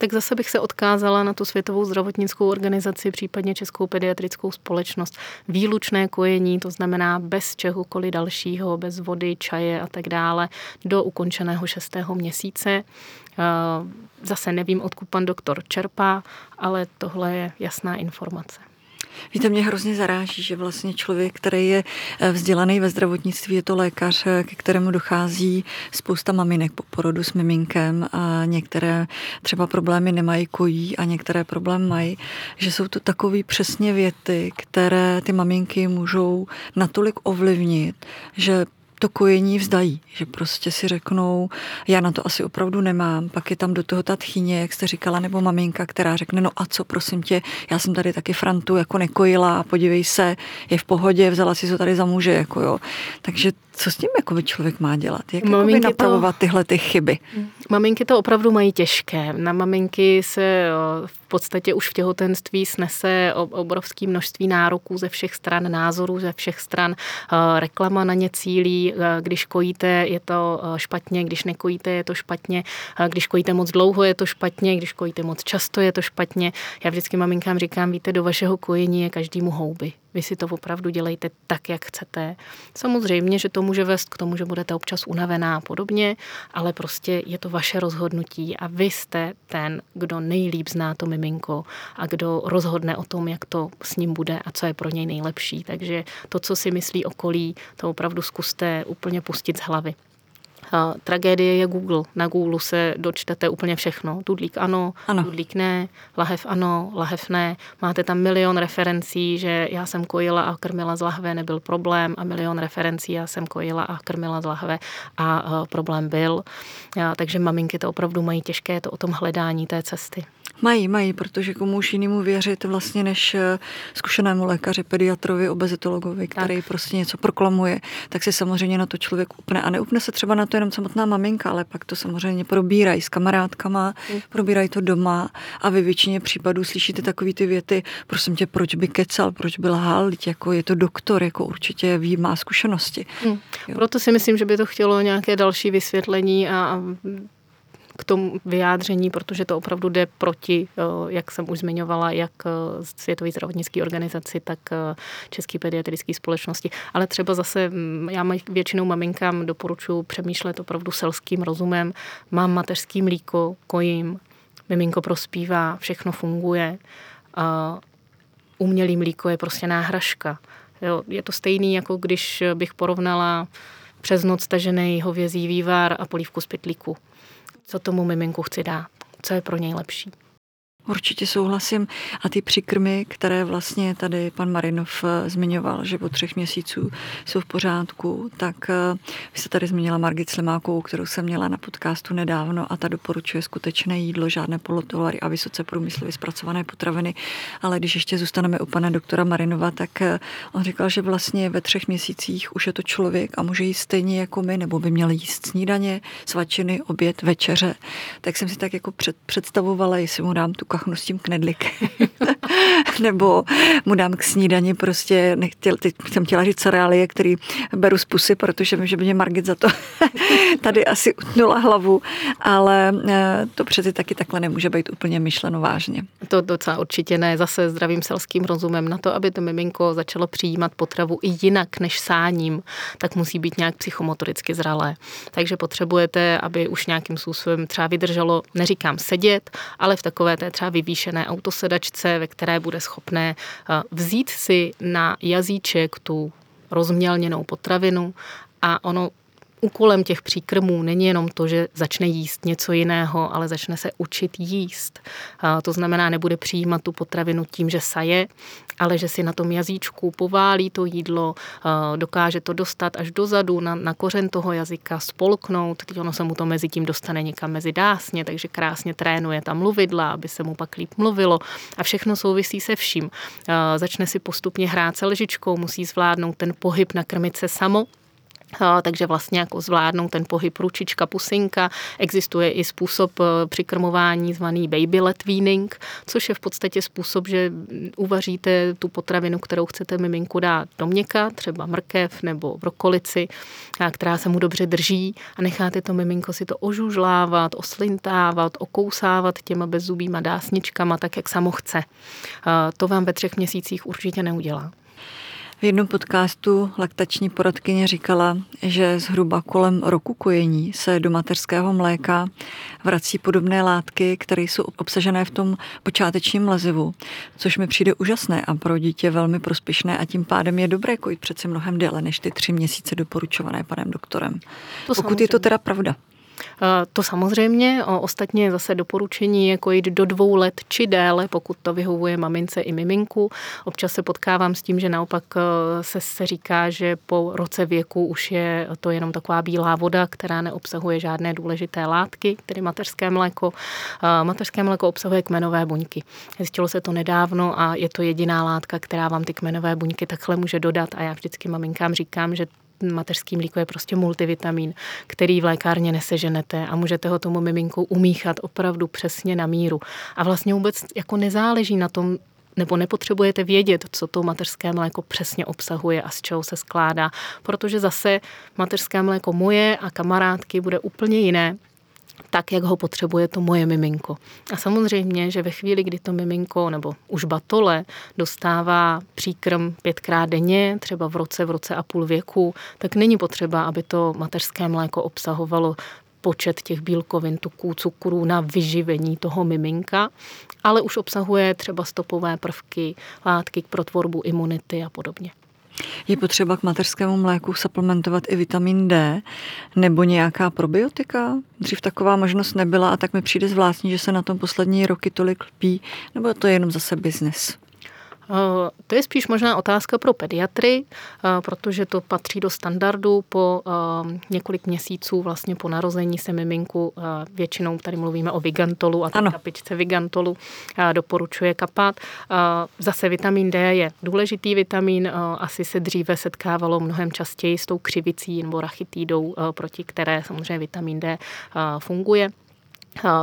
S2: Tak zase bych se odkázala na tu Světovou zdravotnickou organizaci, případně Českou pediatrickou společnost. Výlučné kojení, to znamená bez čehokoliv dalšího, bez vody, čaje a tak dále, do ukončeného šestého měsíce. Eh, zase nevím, odkud pan doktor čerpá, ale tohle je jasná informace.
S1: Víte, mě hrozně zaráží, že vlastně člověk, který je eh, vzdělaný ve zdravotnictví, je to lékař, eh, ke kterému dochází spousta maminek po porodu s miminkem a některé třeba problémy nemají kojí a některé problémy mají, že jsou to takové přesně věty, které ty maminky můžou natolik ovlivnit, že to kojení vzdají, že prostě si řeknou, já na to asi opravdu nemám, pak je tam do toho ta tchyně, jak jste říkala, nebo maminka, která řekne, no a co, prosím tě, já jsem tady taky Frantu jako nekojila a podívej se, je v pohodě, vzala si to tady za muže, jako jo. Takže co s tím jako člověk má dělat? Jak Maminky napravovat to, tyhle ty chyby?
S2: Maminky to opravdu mají těžké. Na maminky se v podstatě už v těhotenství snese obrovské množství nároků ze všech stran, názorů ze všech stran. Reklama na ně cílí, když kojíte, je to špatně, když nekojíte, je to špatně, když kojíte moc dlouho, je to špatně, když kojíte moc často, je to špatně. Já vždycky maminkám říkám, víte, do vašeho kojení je každému houby. Vy si to opravdu dělejte tak, jak chcete. Samozřejmě, že to může vést k tomu, že budete občas unavená a podobně, ale prostě je to vaše rozhodnutí a vy jste ten, kdo nejlíp zná to miminko a kdo rozhodne o tom, jak to s ním bude a co je pro něj nejlepší. Takže to, co si myslí okolí, to opravdu zkuste úplně pustit z hlavy. Tragédie je Google. Na Google se dočtete úplně všechno. Dudlík ano, ano. dudlík ne, lahev ano, lahev ne. Máte tam milion referencí, že já jsem kojila a krmila z lahve, nebyl problém a milion referencí, já jsem kojila a krmila z lahve a problém byl. Takže maminky to opravdu mají těžké, je to o tom hledání té cesty.
S1: Mají, mají, protože komu už jinému věřit vlastně než eh, zkušenému lékaři, pediatrovi, obezitologovi, který tak. prostě něco proklamuje, tak si samozřejmě na to člověk upne. A neupne se třeba na to jenom samotná maminka, ale pak to samozřejmě probírají s kamarádkama, mm. probírají to doma a vy většině případů slyšíte takové ty věty, prosím tě, proč by kecal, proč by lhal, jako je to doktor, jako určitě ví, má zkušenosti. Mm.
S2: Proto si myslím, že by to chtělo nějaké další vysvětlení a k tomu vyjádření, protože to opravdu jde proti, eh, jak jsem už zmiňovala, jak eh, Světové zdravotnické organizaci, tak eh, České pediatrické společnosti. Ale třeba zase, mm, já většinou maminkám doporučuji přemýšlet opravdu selským rozumem. Mám mateřský mlíko, kojím, miminko prospívá, všechno funguje. Umělý mlíko je prostě náhražka. Jo, je to stejný, jako když bych porovnala přes noc tažený hovězí vývar a polívku z pytlíku co tomu miminku chci dát, co je pro něj lepší.
S1: Určitě souhlasím. A ty přikrmy, které vlastně tady pan Marinov eh, zmiňoval, že po třech měsíců jsou v pořádku, tak eh, vy jste tady zmínila Margit Slimákovou, kterou jsem měla na podcastu nedávno a ta doporučuje skutečné jídlo, žádné polotovary a vysoce průmyslově zpracované potraviny. Ale když ještě zůstaneme u pana doktora Marinova, tak eh, on říkal, že vlastně ve třech měsících už je to člověk a může jíst stejně jako my, nebo by měl jíst snídaně, svačiny, oběd, večeře. Tak jsem si tak jako před, představovala, jestli mu dám tu kachnu s tím knedlikem. [laughs] [laughs] Nebo mu dám k snídani prostě, nechtěl, teď jsem chtěla říct cereálie, který beru z pusy, protože vím, že by mě Margit za to [laughs] tady asi utnula hlavu, ale eh, to přeci taky takhle nemůže být úplně myšleno vážně.
S2: To docela určitě ne. Zase zdravým selským rozumem na to, aby to miminko začalo přijímat potravu i jinak než sáním, tak musí být nějak psychomotoricky zralé. Takže potřebujete, aby už nějakým způsobem třeba vydrželo, neříkám sedět, ale v takové té třeba vyvýšené autosedačce, ve které bude schopné eh, vzít si na jazyček tu rozmělněnou potravinu a ono úkolem těch příkrmů není jenom to, že začne jíst něco jiného, ale začne se učit jíst. To znamená, nebude přijímat tu potravinu tím, že saje, ale že si na tom jazyčku poválí to jídlo, dokáže to dostat až dozadu na, na kořen toho jazyka, spolknout, teď ono se mu to mezi tím dostane někam mezi dásně, takže krásně trénuje tam mluvidla, aby se mu pak líp mluvilo a všechno souvisí se vším. Začne si postupně hrát se lžičkou, musí zvládnout ten pohyb na krmice samo, takže vlastně jako zvládnou ten pohyb ručička, pusinka. Existuje i způsob e, přikrmování zvaný baby let weaning, což je v podstatě způsob, že uvaříte tu potravinu, kterou chcete miminku dát do měka, třeba mrkev nebo brokolici, která se mu dobře drží a necháte to miminko si to ožužlávat, oslintávat, okousávat těma bezzubýma dásničkama, tak jak samo chce. To vám ve třech měsících určitě neudělá.
S1: V jednom podcastu laktační poradkyně říkala, že zhruba kolem roku kojení se do mateřského mléka vrací podobné látky, které jsou obsažené v tom počátečním lezivu, což mi přijde úžasné a pro dítě velmi prospěšné a tím pádem je dobré kojit přece mnohem déle než ty tři měsíce doporučované panem doktorem. To Pokud samozřejmě. je to teda pravda.
S2: Eh, to samozřejmě, ostatně zase doporučení je jako jít do dvou let či déle, pokud to vyhovuje mamince i miminku. Občas se potkávám s tím, že naopak eh, se, se říká, že po roce věku už je to jenom taková bílá voda, která neobsahuje žádné důležité látky, tedy mateřské mléko. Eh, mateřské mléko obsahuje kmenové buňky. Zjistilo se to nedávno a je to jediná látka, která vám ty kmenové buňky takhle může dodat a já vždycky maminkám říkám, že mateřský mlíko je prostě multivitamin, který v lékárně neseženete a můžete ho tomu miminku umíchat opravdu přesně na míru. A vlastně vůbec jako nezáleží na tom, nebo nepotřebujete vědět, co to mateřské mléko přesně obsahuje a z čeho se skládá, protože zase mateřské mléko moje a kamarádky bude úplně jiné tak, jak ho potřebuje to moje miminko. A samozřejmě, že ve chvíli, kdy to miminko nebo už batole dostává příkrm pětkrát denně, třeba v roce, v roce a půl věku, tak není potřeba, aby to mateřské mléko obsahovalo počet těch bílkovin, tuků, cukrů na vyživení toho miminka, ale už obsahuje třeba stopové prvky, látky pro tvorbu imunity a podobně.
S1: Je potřeba k mateřskému mléku suplementovat i vitamin D nebo nějaká probiotika? Dřív taková možnost nebyla a tak mi přijde zvláštní, že se na tom poslední roky tolik lpí, nebo to je jenom zase biznes?
S2: To je spíš možná otázka pro pediatry, protože to patří do standardu. Po několik měsíců vlastně po narození se miminku, většinou tady mluvíme o vigantolu a té kapičce vigantolu, doporučuje kapat. Zase vitamin D je důležitý vitamin, asi se dříve setkávalo mnohem častěji s tou křivicí nebo rachitidou, proti které samozřejmě vitamin D funguje.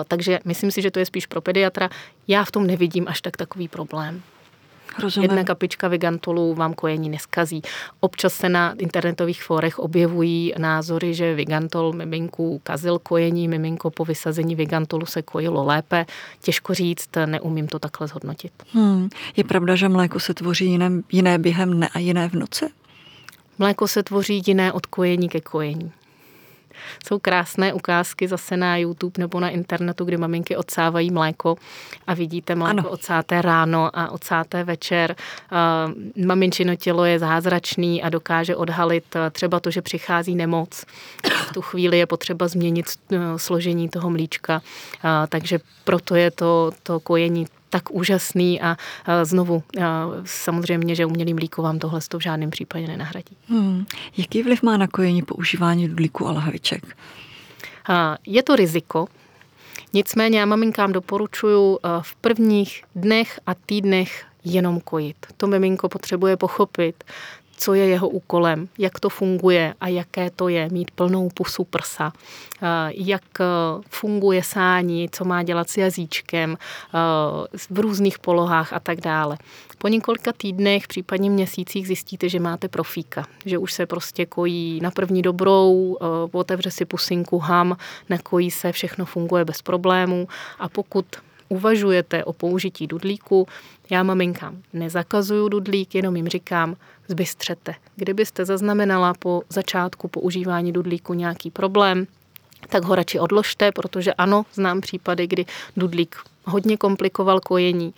S2: Takže myslím si, že to je spíš pro pediatra. Já v tom nevidím až tak takový problém. Rozumím. Jedna kapička Vigantolu vám kojení neskazí. Občas se na internetových fórech objevují názory, že Vigantol miminku kazil kojení, miminko po vysazení Vigantolu se kojilo lépe. Těžko říct, neumím to takhle zhodnotit.
S1: Hmm. Je pravda, že mléko se tvoří jiné, jiné během dne a jiné v noci?
S2: Mléko se tvoří jiné od kojení ke kojení. Jsou krásné ukázky zase na YouTube nebo na internetu, kdy maminky odsávají mléko a vidíte mléko ano. odsáté ráno a odsáté večer. Maminčino tělo je zázračný a dokáže odhalit třeba to, že přichází nemoc. V tu chvíli je potřeba změnit e, složení toho mlíčka, takže proto je to, to kojení tak úžasný a znovu samozřejmě, že umělý mlíko vám tohle v žádném případě nenahradí.
S1: Hmm. Jaký vliv má na kojení používání dudlíku a lahviček?
S2: Je to riziko, Nicméně já maminkám doporučuji v prvních dnech a týdnech jenom kojit. To miminko potřebuje pochopit, co je jeho úkolem, jak to funguje a jaké to je mít plnou pusu prsa, jak e, funguje sání, co má dělat s jazyčkem e, v různých polohách a tak dále. Po několika týdnech, případně měsících zjistíte, že máte profíka, že už se prostě kojí na první dobrou, otevře si pusinku ham, nakojí se, všechno funguje bez problémů a pokud uvažujete o použití dudlíku, já maminkám nezakazuju dudlík, jenom jim říkám, zbystřete. Kdybyste zaznamenala po začátku používání dudlíku nějaký problém, tak ho radši odložte, protože ano, znám případy, kdy dudlík hodně komplikoval kojení.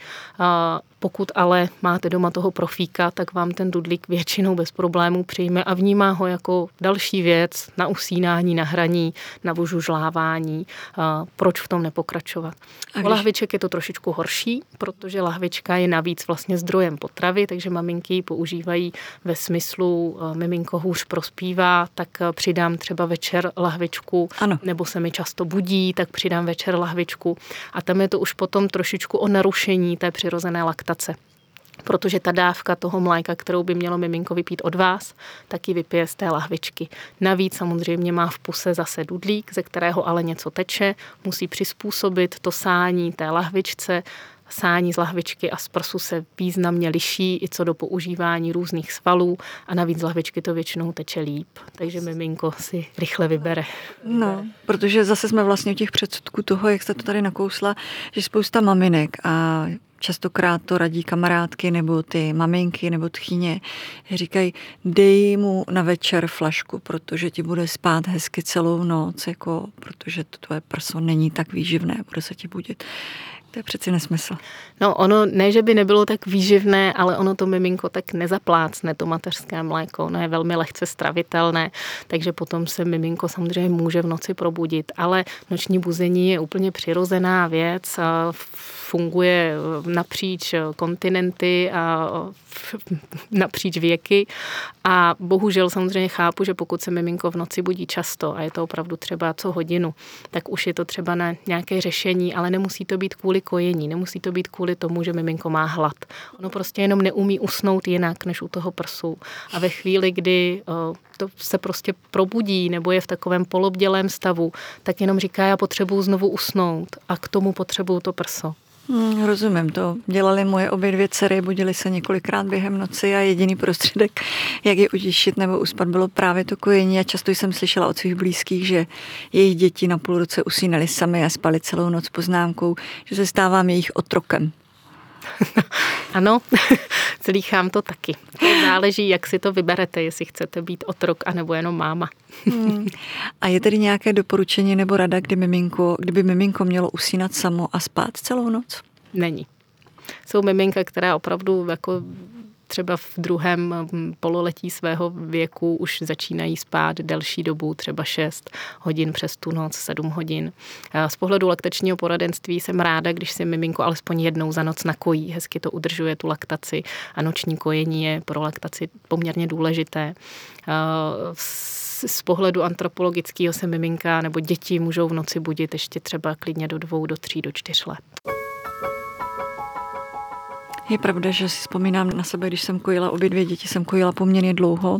S2: Pokud ale máte doma toho profíka, tak vám ten dudlík většinou bez problémů přijme a vnímá ho jako další věc na usínání, na hraní, na vožužlávání. Proč v tom nepokračovat? A když... U lahviček je to trošičku horší, protože lahvička je navíc vlastně zdrojem potravy, takže maminky ji používají ve smyslu miminko hůř prospívá, tak přidám třeba večer lahvičku, ano. nebo se mi často budí, tak přidám večer lahvičku. A tam je to už potom trošičku o narušení té přirozené laktace protože ta dávka toho mléka, kterou by mělo miminko vypít od vás, taky vypije z té lahvičky. Navíc samozřejmě má v puse zase dudlík, ze kterého ale něco teče, musí přizpůsobit to sání té lahvičce, Sání z lahvičky a z prsu se významně liší i co do používání různých svalů a navíc z lahvičky to většinou teče líp, takže miminko si rychle vybere.
S1: No, protože zase jsme vlastně u těch předsudků toho, jak jste to tady nakousla, že spousta maminek a častokrát to radí kamarádky nebo ty maminky nebo tchyně, říkají, dej mu na večer flašku, protože ti bude spát hezky celou noc, jako, protože to tvoje prso není tak výživné, bude se ti budit. To je přeci nesmysl.
S2: No ono, ne, že by nebylo tak výživné, ale ono to miminko tak nezaplácne, to mateřské mléko. Ono je velmi lehce stravitelné, takže potom se miminko samozřejmě může v noci probudit. Ale noční buzení je úplně přirozená věc. Funguje napříč kontinenty a napříč věky. A bohužel samozřejmě chápu, že pokud se miminko v noci budí často a je to opravdu třeba co hodinu, tak už je to třeba na nějaké řešení, ale nemusí to být kvůli kojení, nemusí to být kvůli tomu, že miminko má hlad. Ono prostě jenom neumí usnout jinak než u toho prsu. A ve chvíli, kdy to se prostě probudí nebo je v takovém polobdělém stavu, tak jenom říká, já potřebuju znovu usnout a k tomu potřebuju to prso.
S1: Hmm, rozumím to. Dělali moje obě dvě dcery, budili se několikrát během noci a jediný prostředek, jak je utěšit nebo uspat, bylo právě to kojení a často jsem slyšela od svých blízkých, že jejich děti na půl roce usínali sami a spali celou noc poznámkou, že se stávám jejich otrokem. [laughs]
S2: ano, [laughs] slýchám to taky. Záleží, jak si to vyberete, jestli chcete být otrok anebo jenom máma.
S1: hmm. A je tedy nějaké doporučení nebo rada, kdy miminko, kdyby miminko mělo usínat samo a spát celou noc?
S2: Není. Jsou miminka, která opravdu jako třeba v druhém mm, pololetí svého věku už začínají spát delší dobu, třeba 6 hodin přes tu noc, 7 hodin. Z pohledu laktačního poradenství jsem ráda, když si miminko alespoň jednou za noc nakojí. Hezky to udržuje tu laktaci a noční kojení je pro laktaci poměrně důležité. Z pohledu antropologického se miminka nebo děti můžou v noci budit ještě třeba klidně do dvou, do tří, do čtyř let.
S1: Je pravda, že si vzpomínám na sebe, když jsem kojila obě dvě děti, jsem kojila poměrně dlouho,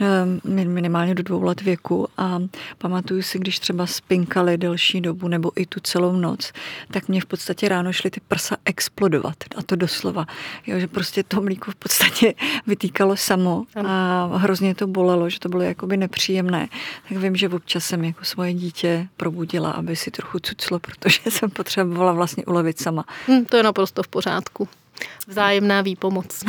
S1: ehm, minimálně do dvou let věku a pamatuju si, když třeba spinkali delší dobu nebo i tu celou noc, tak mě v podstatě ráno šly ty prsa explodovat a to doslova, jo, že prostě to mlíko v podstatě [laughs] vytýkalo samo a hrozně to bolelo, že to bylo jakoby nepříjemné. Tak vím, že občas jsem jako svoje dítě probudila, aby si trochu cuclo, protože [laughs] jsem potřebovala vlastně ulevit sama.
S2: Hmm, to je naprosto v pořádku. Vzájemná výpomoc.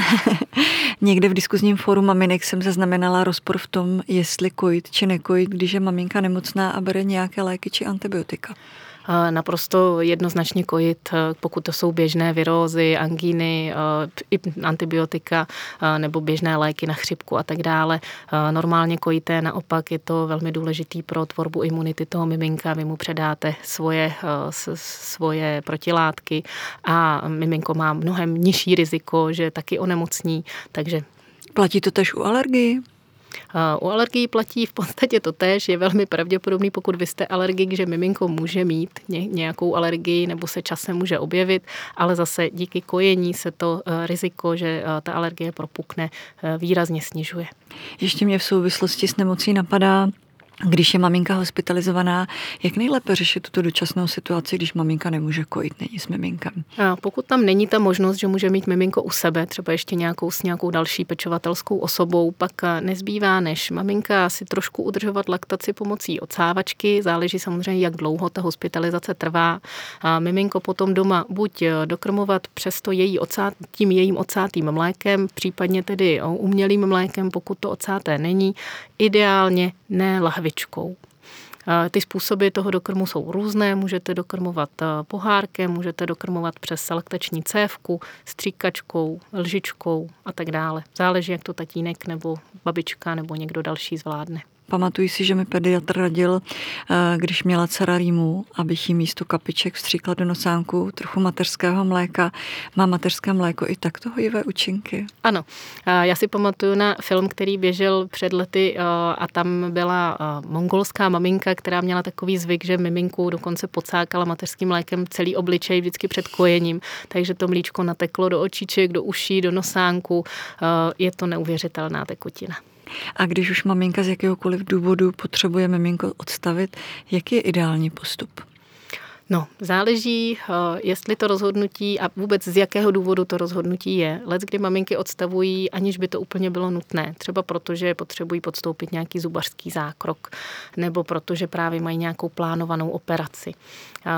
S2: [laughs]
S1: Někde v diskuzním fóru maminek jsem zaznamenala rozpor v tom, jestli kojit či nekojit, když je maminka nemocná a bere nějaké léky či antibiotika
S2: naprosto jednoznačně kojit, eh, pokud to jsou běžné virózy, angíny, eh, antibiotika eh, nebo běžné léky na chřipku a tak dále. Normálně kojité, naopak je to velmi důležitý pro tvorbu imunity toho miminka. Vy mu předáte svoje, svoje protilátky a miminko má mnohem nižší riziko, že taky onemocní, takže
S1: Platí to tež u alergii?
S2: U alergií platí v podstatě to tež. Je velmi pravděpodobný, pokud vy jste alergik, že miminko může mít nějakou alergii nebo se časem může objevit, ale zase díky kojení se to eh, riziko, že eh, ta alergie propukne, eh, výrazně snižuje.
S1: Ještě mě v souvislosti s nemocí napadá když je maminka hospitalizovaná, jak nejlépe řešit tuto dočasnou situaci, když maminka nemůže kojit, není s miminkem?
S2: A pokud tam není ta možnost, že může mít miminko u sebe, třeba ještě nějakou s nějakou další pečovatelskou osobou, pak nezbývá než maminka si trošku udržovat laktaci pomocí ocávačky, záleží samozřejmě, jak dlouho ta hospitalizace trvá. A miminko potom doma buď dokrmovat přesto její ocát, tím jejím ocátým mlékem, případně tedy umělým mlékem, pokud to ocáté není, ideálně ne lahvičkou. Ty způsoby toho dokrmu jsou různé. Můžete dokrmovat pohárkem, můžete dokrmovat přes selektační cévku, stříkačkou, lžičkou a tak dále. Záleží, jak to tatínek nebo babička nebo někdo další zvládne.
S1: Pamatuji si, že mi pediatr radil, eh, když měla dcera rýmu, abych jí místo kapiček vstříkla do nosánku trochu mateřského mléka. Má mateřské mléko i takto hojivé účinky?
S2: Ano. Já si pamatuju na film, který běžel před lety eh, a tam byla eh, mongolská maminka, která měla takový zvyk, že miminku dokonce pocákala mateřským mlékem celý obličej vždycky před kojením, takže to mlíčko nateklo do očiček, do uší, do nosánku. Je to neuvěřitelná tekutina.
S1: A když už maminka z jakéhokoliv důvodu potřebuje miminko odstavit, jaký je ideální postup?
S2: No, záleží, eh, jestli to rozhodnutí a vůbec z jakého důvodu to rozhodnutí je. Let, kdy maminky odstavují, aniž by to úplně bylo nutné. Třeba protože potřebují podstoupit nějaký zubařský zákrok, nebo protože právě mají nějakou plánovanou operaci eh,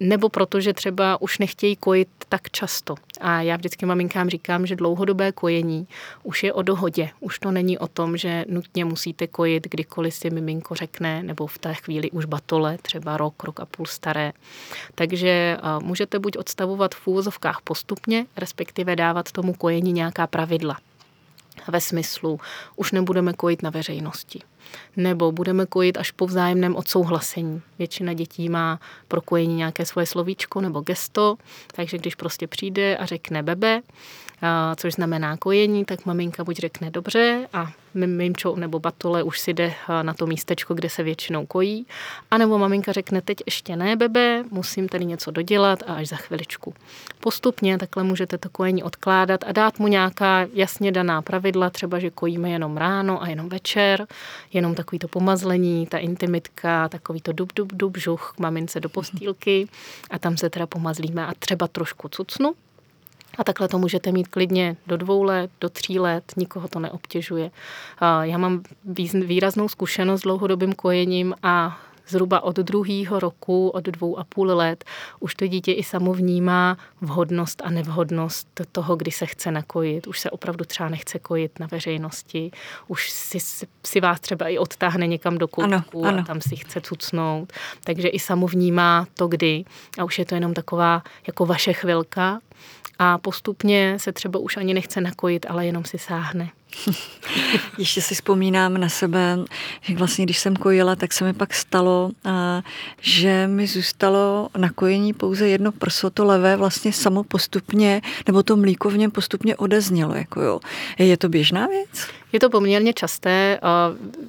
S2: nebo protože třeba už nechtějí kojit tak často. A já vždycky maminkám říkám, že dlouhodobé kojení už je o dohodě. Už to není o tom, že nutně musíte kojit, kdykoliv si miminko řekne, nebo v té chvíli už batole, třeba rok, rok a půl staré. Takže můžete buď odstavovat v úvozovkách postupně, respektive dávat tomu kojení nějaká pravidla ve smyslu, už nebudeme kojit na veřejnosti. Nebo budeme kojit až po vzájemném odsouhlasení. Většina dětí má pro kojení nějaké svoje slovíčko nebo gesto, takže když prostě přijde a řekne bebe, což znamená kojení, tak maminka buď řekne dobře a mimčo nebo batole už si jde na to místečko, kde se většinou kojí, anebo maminka řekne teď ještě ne, bebe, musím tady něco dodělat a až za chviličku. Postupně takhle můžete to kojení odkládat a dát mu nějaká jasně daná pravidla, třeba, že kojíme jenom ráno a jenom večer, jenom takový to pomazlení, ta intimitka, takový to dub, dub, dub, žuch k mamince do postýlky a tam se teda pomazlíme a třeba trošku cucnu, a takhle to můžete mít klidně do dvou let, do tří let, nikoho to neobtěžuje. Já mám výraznou zkušenost s dlouhodobým kojením a zhruba od druhého roku, od dvou a půl let, už to dítě i samo vnímá vhodnost a nevhodnost toho, kdy se chce nakojit. Už se opravdu třeba nechce kojit na veřejnosti, už si, si vás třeba i odtáhne někam do koutku a tam si chce cucnout. Takže i samo vnímá to, kdy. A už je to jenom taková jako vaše chvilka, a postupně se třeba už ani nechce nakojit, ale jenom si sáhne. [laughs]
S1: Ještě si vzpomínám na sebe, že vlastně když jsem kojila, tak se mi pak stalo, že mi zůstalo na kojení pouze jedno prso, to levé vlastně samo postupně, nebo to mlíko v něm postupně odeznělo. Jako jo. Je to běžná věc?
S2: Je to poměrně časté.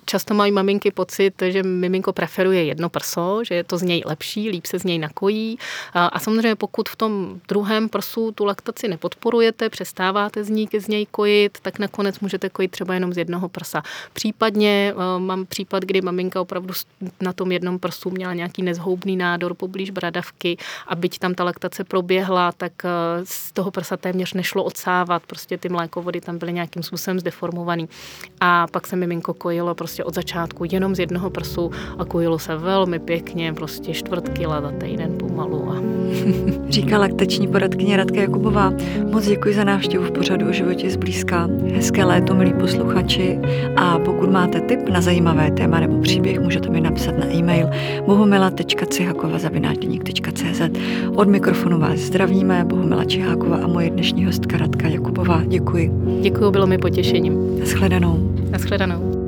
S2: Často mají maminky pocit, že miminko preferuje jedno prso, že je to z něj lepší, líp se z něj nakojí. A samozřejmě pokud v tom druhém prsu tu laktaci nepodporujete, přestáváte z ní z něj kojit, tak nakonec můžete kojit třeba jenom z jednoho prsa. Případně mám případ, kdy maminka opravdu na tom jednom prsu měla nějaký nezhoubný nádor poblíž bradavky a byť tam ta laktace proběhla, tak z toho prsa téměř nešlo odsávat, prostě ty mlékovody tam byly nějakým způsobem zdeformovaný. A pak se miminko kojilo prostě od začátku jenom z jednoho prsu a kojilo se velmi pěkně, prostě čtvrt kila za týden pomalu. A... [laughs]
S1: Říká laktační poradkyně Radka Jakubová. Moc děkuji za návštěvu v pořadu o životě zblízka. Hezké léto, milí posluchači. A pokud máte tip na zajímavé téma nebo příběh, můžete mi napsat na e-mail bohumila.cihakova.cz Od mikrofonu vás zdravíme, Bohumila Čiháková a moje dnešní hostka Radka Jakubová. Děkuji.
S2: Děkuji, bylo mi potěšením.
S1: Naschledanou.
S2: Naschledanou.